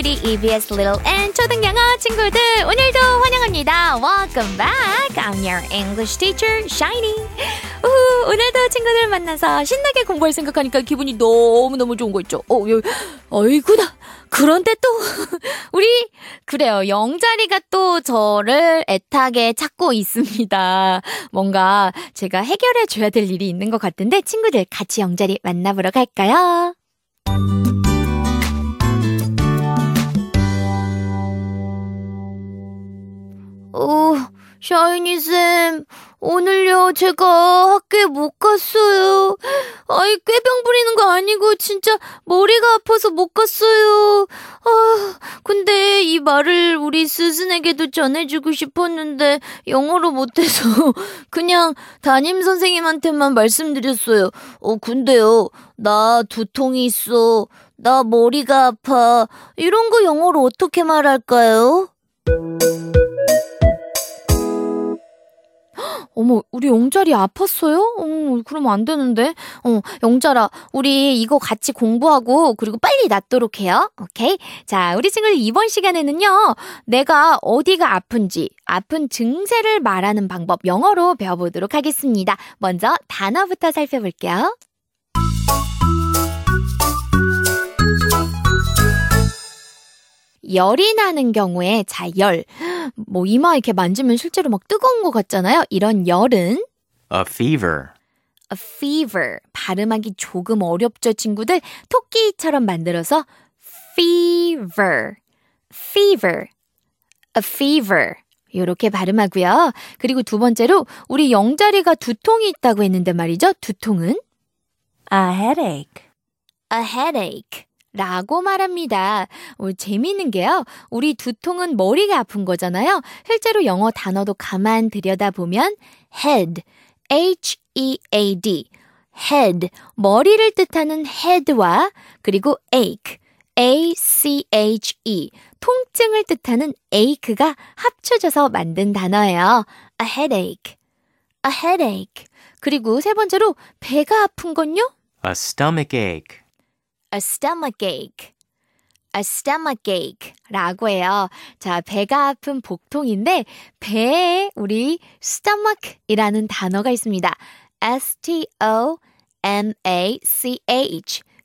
우리 EBS Little and 초등 영어 친구들 오늘도 환영합니다. Welcome back. I'm your English teacher, Shiny. 우, 오늘도 친구들 만나서 신나게 공부할 생각하니까 기분이 너무너무 좋은 거 있죠. 어, 여, 어이구나. 그런데 또 우리 그래요. 영자리가 또 저를 애타게 찾고 있습니다. 뭔가 제가 해결해 줘야 될 일이 있는 것 같은데 친구들 같이 영자리 만나보러 갈까요? 샤이니쌤, 오늘요, 제가 학교에 못 갔어요. 아이, 꾀병 부리는 거 아니고, 진짜 머리가 아파서 못 갔어요. 아, 근데 이 말을 우리 스승에게도 전해주고 싶었는데, 영어로 못해서, 그냥 담임 선생님한테만 말씀드렸어요. 어, 근데요, 나 두통이 있어. 나 머리가 아파. 이런 거 영어로 어떻게 말할까요? 어머, 우리 영자리 아팠어요? 어, 그러면 안 되는데. 어, 영자라, 우리 이거 같이 공부하고, 그리고 빨리 낫도록 해요. 오케이? 자, 우리 친구들 이번 시간에는요, 내가 어디가 아픈지, 아픈 증세를 말하는 방법, 영어로 배워보도록 하겠습니다. 먼저 단어부터 살펴볼게요. 열이 나는 경우에 자, 열. 뭐 이마 이렇게 만지면 실제로 막 뜨거운 것 같잖아요. 이런 열은 A fever. a fever. 발음하기 조금 어렵죠, 친구들? 토끼처럼 만들어서 fever. fever. a fever. 이렇게 발음하고요. 그리고 두 번째로 우리 영자리가 두통이 있다고 했는데 말이죠. 두통은 A headache. a headache. 라고 말합니다. 어, 재미있는 게요. 우리 두통은 머리가 아픈 거잖아요. 실제로 영어 단어도 가만 들여다보면 head, H-E-A-D, head, 머리를 뜻하는 head와 그리고 ache, A-C-H-E, 통증을 뜻하는 ache가 합쳐져서 만든 단어예요. a headache, a headache. 그리고 세 번째로 배가 아픈 건요? A stomach ache. A stomach ache. a stomach ache 라고 해요. 자, 배가 아픈 복통인데, 배에 우리 stomach 이라는 단어가 있습니다. S-T-O-M-A-C-H.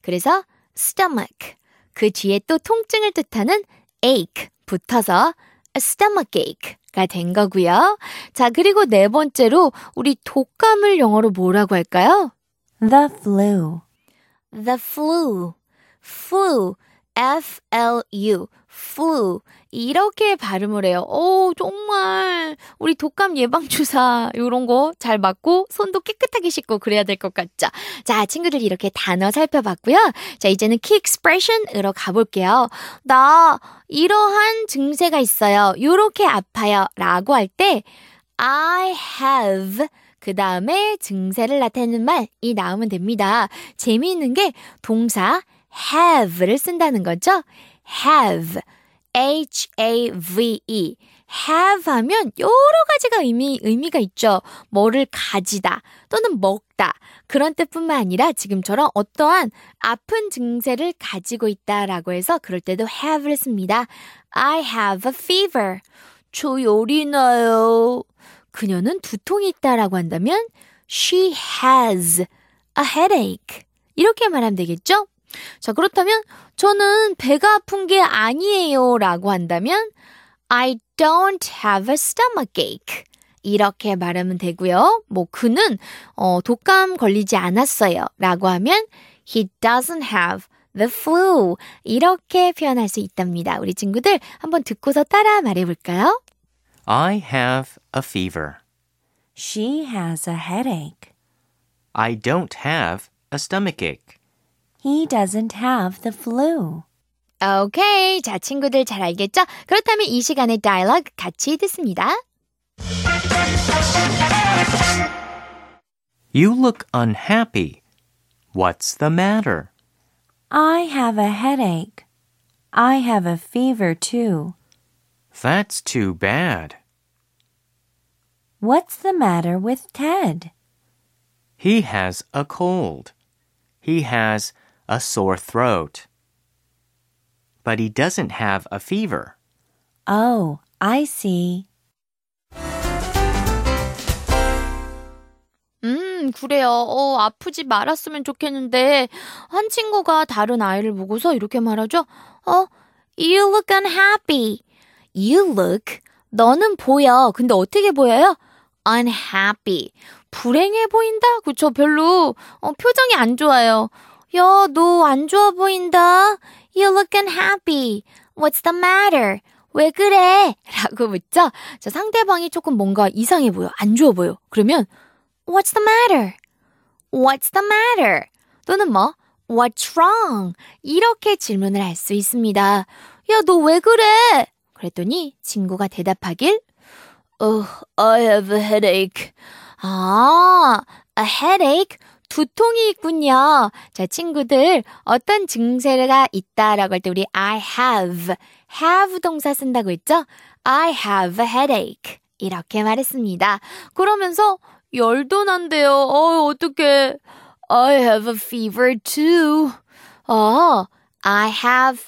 그래서 stomach. 그 뒤에 또 통증을 뜻하는 ache 붙어서 stomach ache. 가된 거고요. 자, 그리고 네 번째로 우리 독감을 영어로 뭐라고 할까요? The flu. The flu, flu, F-L-U, flu. 이렇게 발음을 해요. 오, 정말. 우리 독감 예방주사, 요런 거 잘 맞고, 손도 깨끗하게 씻고 그래야 될 것 같죠? 자, 친구들 이렇게 단어 살펴봤고요. 자, 이제는 key expression으로 가볼게요. 나, 이러한 증세가 있어요. 요렇게 아파요. 라고 할 때, I have, 그 다음에 증세를 나타내는 말이 나오면 됩니다. 재미있는 게 동사 have를 쓴다는 거죠. have, H-A-V-E. have 하면 여러 가지가 의미, 의미가 있죠. 뭐를 가지다 또는 먹다. 그런 뜻뿐만 아니라 지금처럼 어떠한 아픈 증세를 가지고 있다라고 해서 그럴 때도 have를 씁니다. I have a fever. 저 열이 나요. 그녀는 두통이 있다라고 한다면 she has a headache. 이렇게 말하면 되겠죠? 자, 그렇다면 저는 배가 아픈 게 아니에요 라고 한다면 I don't have a stomachache. 이렇게 말하면 되고요. 뭐 그는 어, 독감 걸리지 않았어요 라고 하면 he doesn't have the flu. 이렇게 표현할 수 있답니다. 우리 친구들 한번 듣고서 따라 말해 볼까요? I have a fever. She has a headache. I don't have a stomachache. He doesn't have the flu. 오케이. 자, 친구들 잘 알겠죠? 그렇다면 이 시간의 다이얼로그 같이 듣습니다. You look unhappy. What's the matter? I have a headache. I have a fever too. That's too bad. What's the matter with Ted? He has a cold. He has a sore throat. but he doesn't have a fever. Oh, I see. 음, 그래요. 어, 아프지 말았으면 좋겠는데, 한 친구가 다른 아이를 보고서 이렇게 말하죠. 어, you look unhappy. You look. 너는 보여. 근데 어떻게 보여요? unhappy. 불행해 보인다? 그쵸, 별로, 어, 표정이 안 좋아요. 야, 너 안 좋아 보인다. You look unhappy. What's the matter? 왜 그래? 라고 묻죠. 자, 상대방이 조금 뭔가 이상해 보여. 안 좋아 보여. 그러면, What's the matter? What's the matter? 또는 뭐, What's wrong? 이렇게 질문을 할 수 있습니다. 야, 너 왜 그래? 그랬더니 친구가 대답하길, Oh, I have a headache. 아, a headache? 두통이 있군요. 자, 친구들, 어떤 증세가 있다라고 할 때 우리 I have, have 동사 쓴다고 했죠? I have a headache. 이렇게 말했습니다. 그러면서 열도 난대요. 어, 어떡해. I have a fever too. 어, I have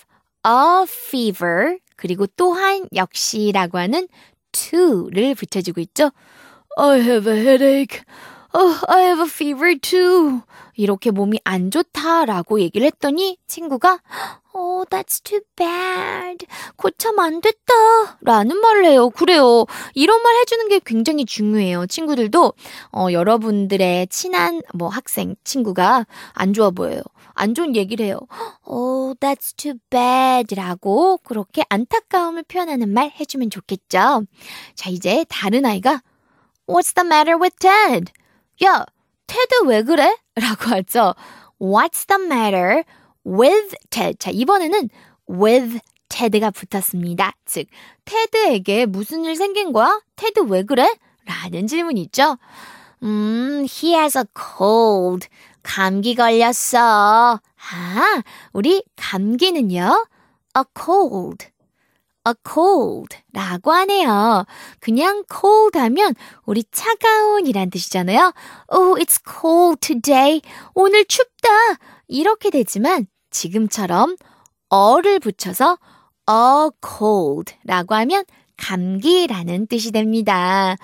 a fever. 그리고 또한 역시라고 하는 to를 붙여주고 있죠. I have a headache. Oh, I have a fever too. 이렇게 몸이 안 좋다라고 얘기를 했더니 친구가 Oh, that's too bad. 고참 안 됐다. 라는 말을 해요. 그래요. 이런 말 해주는 게 굉장히 중요해요. 친구들도, 어, 여러분들의 친한, 뭐, 학생, 친구가 안 좋아 보여요. 안 좋은 얘기를 해요. Oh, that's too bad. 라고 그렇게 안타까움을 표현하는 말 해주면 좋겠죠. 자, 이제 다른 아이가 What's the matter with Ted? 야, 테드 왜 그래? 라고 하죠. What's the matter with Ted? 자, 이번에는 with 테드가 붙었습니다. 즉, 테드에게 무슨 일 생긴 거야? 테드 왜 그래? 라는 질문이 있죠. 음, he has a cold. 감기 걸렸어. 아, 우리 감기는요, a cold. a cold 라고 하네요. 그냥 cold 하면 우리 차가운이란 뜻이잖아요. Oh, it's cold today. 오늘 춥다. 이렇게 되지만 지금처럼 어를 붙여서 a cold 라고 하면 감기라는 뜻이 됩니다.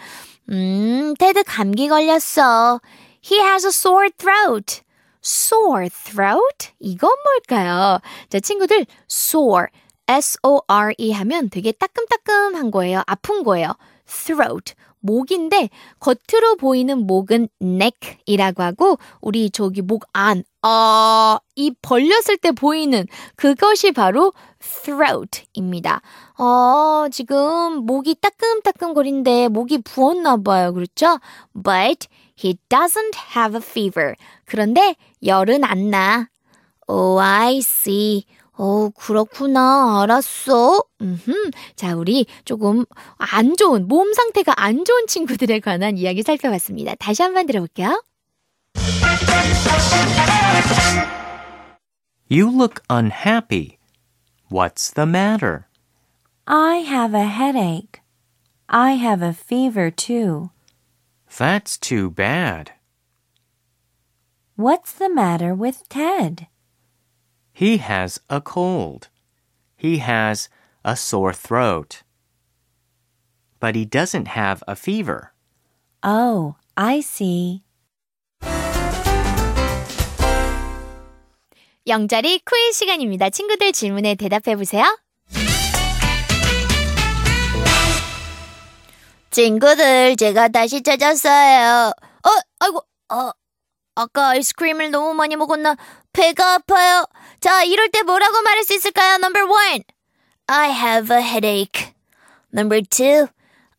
음, 테드 감기 걸렸어. He has a sore throat. sore throat? 이건 뭘까요? 자, 친구들, sore. S-O-R-E 하면 되게 따끔따끔한 거예요. 아픈 거예요. throat. 목인데 겉으로 보이는 목은 neck이라고 하고 우리 저기 목 안, 어, 이 벌렸을 때 보이는 그것이 바로 throat입니다. 어, 지금 목이 따끔따끔거린데 목이 부었나 봐요. 그렇죠? But he doesn't have a fever. 그런데 열은 안 나. Oh, I see. 어, 그렇구나. 알았어. 음흠. 자, 우리 조금 안 좋은, 몸 상태가 안 좋은 친구들에 관한 이야기 살펴봤습니다. 다시 한번 들어볼게요. You look unhappy. What's the matter? I have a headache. I have a fever too. That's too bad. What's the matter with Ted? He has a cold. He has a sore throat. But he doesn't have a fever. Oh, I see. 영자리 퀴즈 시간입니다. 친구들 질문에 대답해 보세요. 친구들, 제가 다시 찾았어요. 어, 아이고, 어, 아까 아이스크림을 너무 많이 먹었나? 배가 아파요. 자, 이럴 때 뭐라고 말할 수 있을까요? Number one, I have a headache. Number two,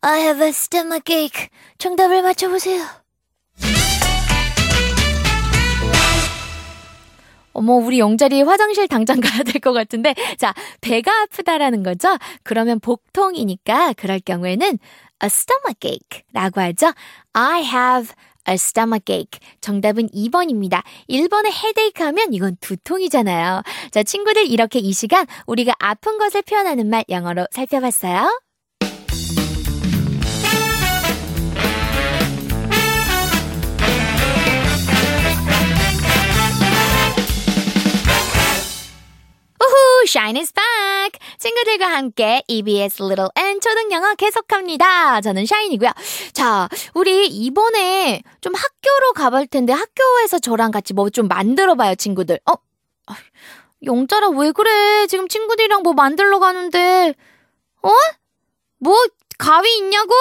I have a stomachache. 정답을 맞춰보세요. 어머, 우리 영자리 화장실 당장 가야 될 것 같은데. 자, 배가 아프다라는 거죠? 그러면 복통이니까 그럴 경우에는 a stomachache 라고 하죠. I have a stomachache. 정답은 2번입니다. 1번에 headache 하면 이건 두통이잖아요. 자, 친구들 이렇게 이 시간 우리가 아픈 것을 표현하는 말 영어로 살펴봤어요. Shine is fun! 친구들과 함께 EBS Little N 초등 영어 계속합니다. 저는 샤인이고요. 자, 우리 이번에 좀 학교로 가볼 텐데 학교에서 저랑 같이 뭐 좀 만들어봐요, 친구들. 어? 영자라 왜 그래? 지금 친구들이랑 뭐 만들러 가는데 어? 뭐 가위 있냐고?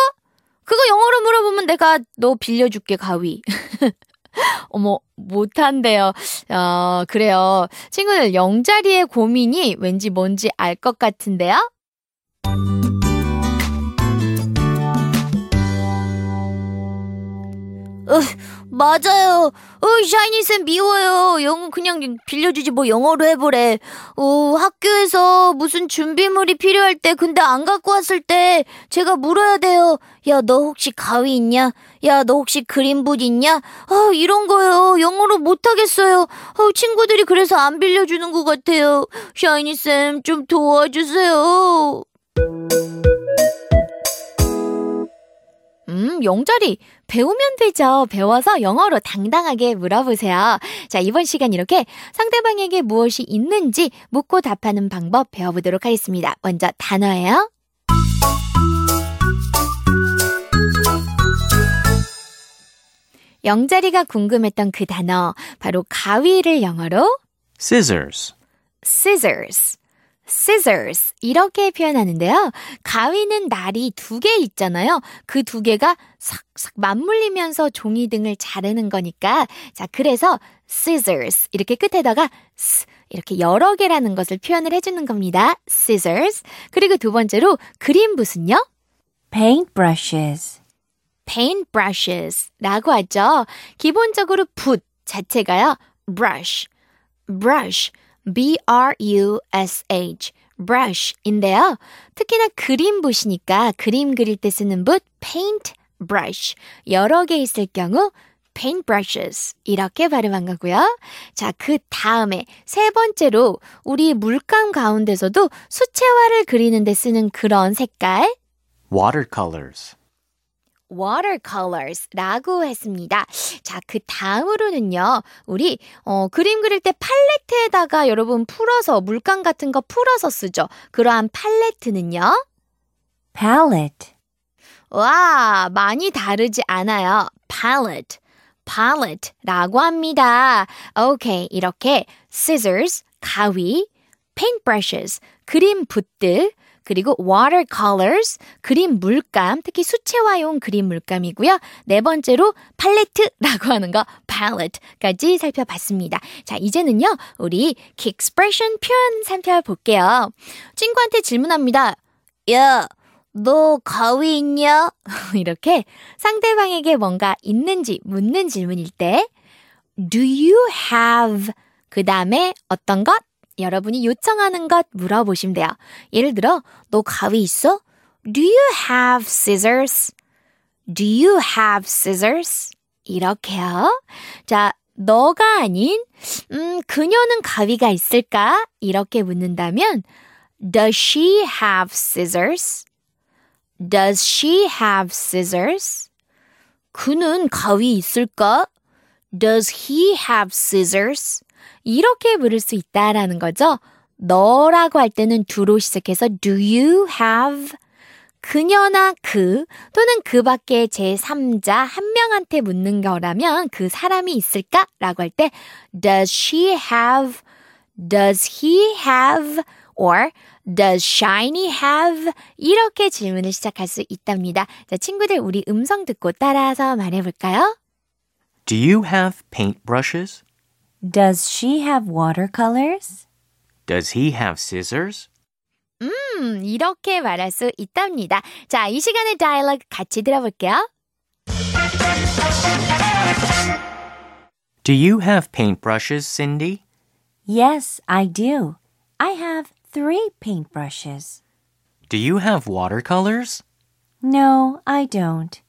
그거 영어로 물어보면 내가 너 빌려줄게 가위. 어머, 못한대요. 어, 그래요. 친구들, 영자리의 고민이 왠지 뭔지 알 것 같은데요? 어, 맞아요. 어, 샤이니쌤 미워요. 영어 그냥 빌려주지 뭐 영어로 해보래. 어, 학교에서 무슨 준비물이 필요할 때 근데 안 갖고 왔을 때 제가 물어야 돼요. 야, 너 혹시 가위 있냐? 야, 너 혹시 그림붓 있냐? 아, 이런 거요. 영어로 못하겠어요. 어, 친구들이 그래서 안 빌려주는 것 같아요. 샤이니쌤, 좀 도와주세요. 음, 영자리 배우면 되죠. 배워서 영어로 당당하게 물어보세요. 자, 이번 시간 이렇게 상대방에게 무엇이 있는지 묻고 답하는 방법 배워보도록 하겠습니다. 먼저 단어예요. 영자리가 궁금했던 그 단어, 바로 가위를 영어로 Scissors. scissors. Scissors 이렇게 표현하는데요. 가위는 날이 두 개 있잖아요. 그 두 개가 싹싹 맞물리면서 종이 등을 자르는 거니까 자 그래서 scissors 이렇게 끝에다가 s 이렇게 여러 개라는 것을 표현을 해주는 겁니다. scissors 그리고 두 번째로 그림 붓은요. paintbrushes, paintbrushes 라고 하죠. 기본적으로 붓 자체가요. brush, brush, b-r-u-s-h, brush인데요. 특히나 그림 붓이니까 그림 그릴 때 쓰는 붓 paintbrush 여러 개 있을 경우 paintbrushes 이렇게 발음한 거고요. 자, 그 다음에 세 번째로 우리 물감 가운데서도 수채화를 그리는 데 쓰는 그런 색깔 Watercolors. Watercolors라고 했습니다. 자, 그 다음으로는요, 우리, 어, 그림 그릴 때 팔레트에다가 여러분 풀어서, 물감 같은 거 풀어서 쓰죠. 그러한 팔레트는요, palette, 와, 많이 다르지 않아요. palette, palette라고 합니다. 오케이, 이렇게 scissors, 가위, paintbrushes, 그림 붓들, 그리고 watercolors, 그림 물감, 특히 수채화용 그림 물감이고요. 네 번째로 팔레트라고 하는 거 palette까지 살펴봤습니다. 자, 이제는요. 우리 expression 표현 살펴볼게요. 친구한테 질문합니다. 야, 너 가위 있냐? 이렇게 상대방에게 뭔가 있는지 묻는 질문일 때 Do you have 그 다음에 어떤 것? 여러분이 요청하는 것 물어보시면 돼요. 예를 들어, 너 가위 있어? Do you have scissors? Do you have scissors? 이렇게요. 자, 너가 아닌, 음, 그녀는 가위가 있을까? 이렇게 묻는다면, Does she have scissors? Does she have scissors? 그는 가위 있을까? Does he have scissors? 이렇게 물을 수 있다라는 거죠. 너라고 할 때는 do로 시작해서 do you have 그녀나 그 또는 그 밖에 제3자 한 명한테 묻는 거라면 그 사람이 있을까? 라고 할 때 does she have does he have or does shiny have 이렇게 질문을 시작할 수 있답니다. 자, 친구들 우리 음성 듣고 따라서 말해 볼까요? Do you have paintbrushes? does she have watercolors? Does he have scissors? 음, 이렇게 말할 수 있답니다. 자, 이 시간의 다이얼로그 같이 들어볼게요. Do you have paintbrushes, Cindy? Yes, I do. I have three paintbrushes. Do you have watercolors? No, I don't.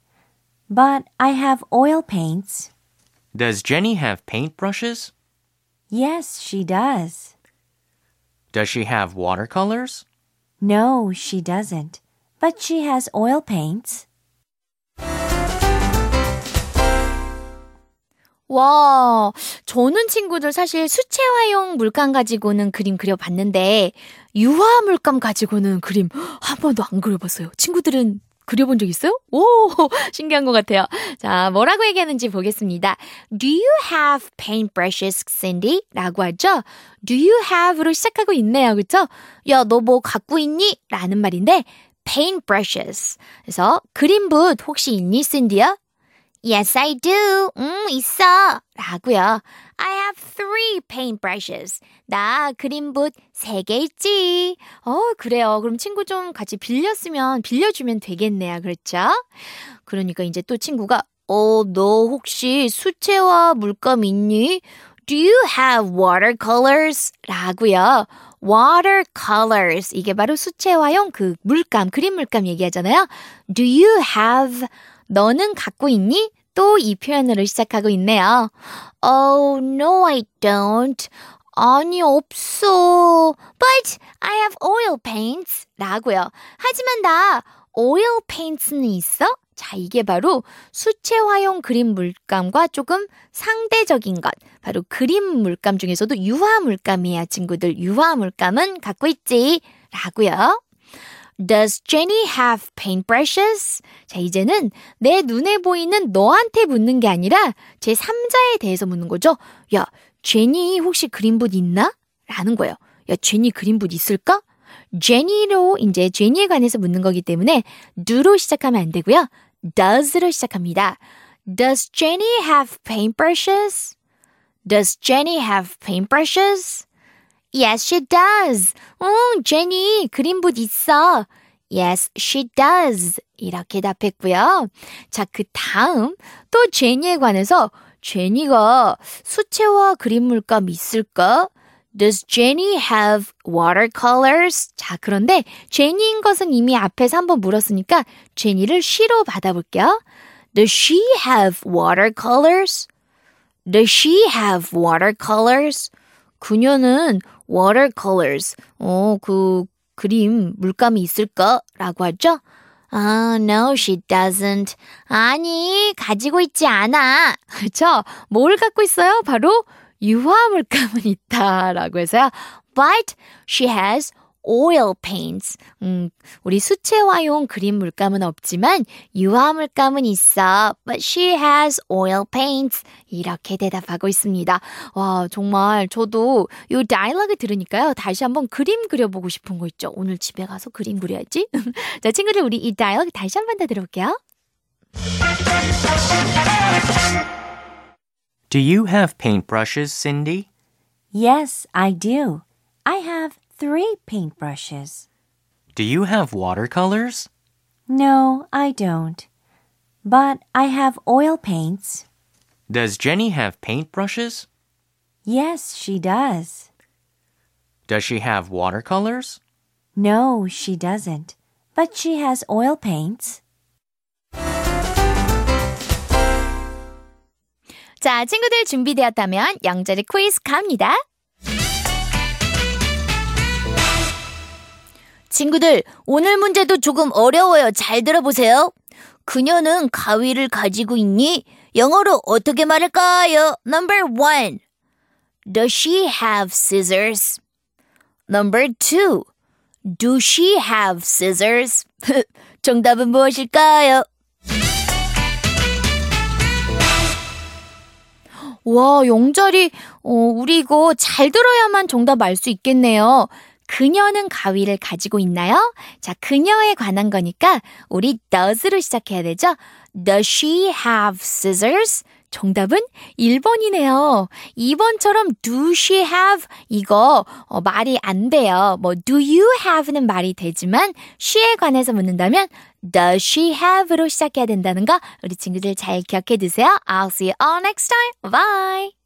But I have oil paints. Does Jenny have paintbrushes? Yes, she does. Does she have watercolors? No, she doesn't. But she has oil paints. 와, 저는 친구들 사실 수채화용 물감 가지고는 그림 그려봤는데, 유화 물감 가지고는 그림 한 번도 안 그려봤어요. 친구들은 그려본 적 있어요? 오, 신기한 것 같아요. 자, 뭐라고 얘기하는지 보겠습니다. Do you have paintbrushes, Cindy? 라고 하죠. Do you have로 시작하고 있네요. 그쵸? 야, 너 뭐 갖고 있니? 라는 말인데, paintbrushes. 그래서 그림붓 혹시 있니, Cindy야? Yes, I do. 음, 있어. 라고요. I have three paintbrushes. 나 그림붓 세개 있지. 어, 그래요. 그럼 친구 좀 같이 빌렸으면 빌려주면 되겠네요. 그렇죠? 그러니까 이제 또 친구가 어, 너 혹시 수채화 물감 있니? Do you have watercolors? 라고요. watercolors. 이게 바로 수채화용 그 물감, 그림 물감 얘기하잖아요. Do you have 너는 갖고 있니? 또 이 표현으로 시작하고 있네요. Oh, no, I don't. 아니, 없어. But I have oil paints. 라고요. 하지만 나 oil paints는 있어? 자, 이게 바로 수채 화용 그림 물감과 조금 상대적인 것. 바로 그림 물감 중에서도 유화 물감이야, 친구들. 유화 물감은 갖고 있지. 라고요. Does Jenny have paintbrushes? 자, 이제는 내 눈에 보이는 너한테 묻는 게 아니라 제 3자에 대해서 묻는 거죠. 야, 제니 혹시 그림붓 있나? 라는 거예요. 야, 제니 그림붓 있을까? 제니로 이제 제니에 관해서 묻는 거기 때문에 do로 시작하면 안 되고요. does로 시작합니다. Does Jenny have paintbrushes? Does Jenny have paintbrushes? Yes, she does. 응, 제니, 그림붓 있어. Yes, she does. 이렇게 답했고요. 자, 그 다음 또 제니에 관해서 제니가 수채화 그림 물감 있을까? Does Jenny have watercolors? 자, 그런데 제니인 것은 이미 앞에서 한번 물었으니까 제니를 she로 받아볼게요. Does she have watercolors? Does she have watercolors? 그녀는 watercolors, 어, 그 그림 물감이 있을까? 라고 하죠. 아, no, she doesn't. 아니, 가지고 있지 않아. 그쵸? 뭘 갖고 있어요? 바로 유화 물감은 있다. 라고 해서요. But she has oil paints. 음, 우리 수채화용 그림 물감은 없지만 유화 물감은 있어. But she has oil paints. 이렇게 대답하고 있습니다. 와, 정말 저도 이 다이얼로그 들으니까요. 다시 한번 그림 그려보고 싶은 거 있죠. 오늘 집에 가서 그림 그려야지. 자, 친구들 우리 이 다이얼로그 다시 한 번 더 들어볼게요. Do you have paintbrushes, Cindy? Yes, I do. I have three paintbrushes. Do you have watercolors? No, I don't. But I have oil paints. Does Jenny have paintbrushes? Yes, she does. Does she have watercolors? No, she doesn't. But she has oil paints. 자, 친구들 준비되었다면 영절의 퀴즈 갑니다. 친구들, 오늘 문제도 조금 어려워요. 잘 들어보세요. 그녀는 가위를 가지고 있니? 영어로 어떻게 말할까요? Number one. Does she have scissors? Number two. Do she have scissors? 정답은 무엇일까요? 와, 영절이, 어, 우리 이거 잘 들어야만 정답 알 수 있겠네요. 그녀는 가위를 가지고 있나요? 자, 그녀에 관한 거니까 우리 does로 시작해야 되죠? Does she have scissors? 정답은 1번이네요. 2번처럼 do she have 이거 어, 말이 안 돼요. 뭐 do you have는 말이 되지만 she에 관해서 묻는다면 does she have로 시작해야 된다는 거 우리 친구들 잘 기억해 두세요. I'll see you all next time. Bye.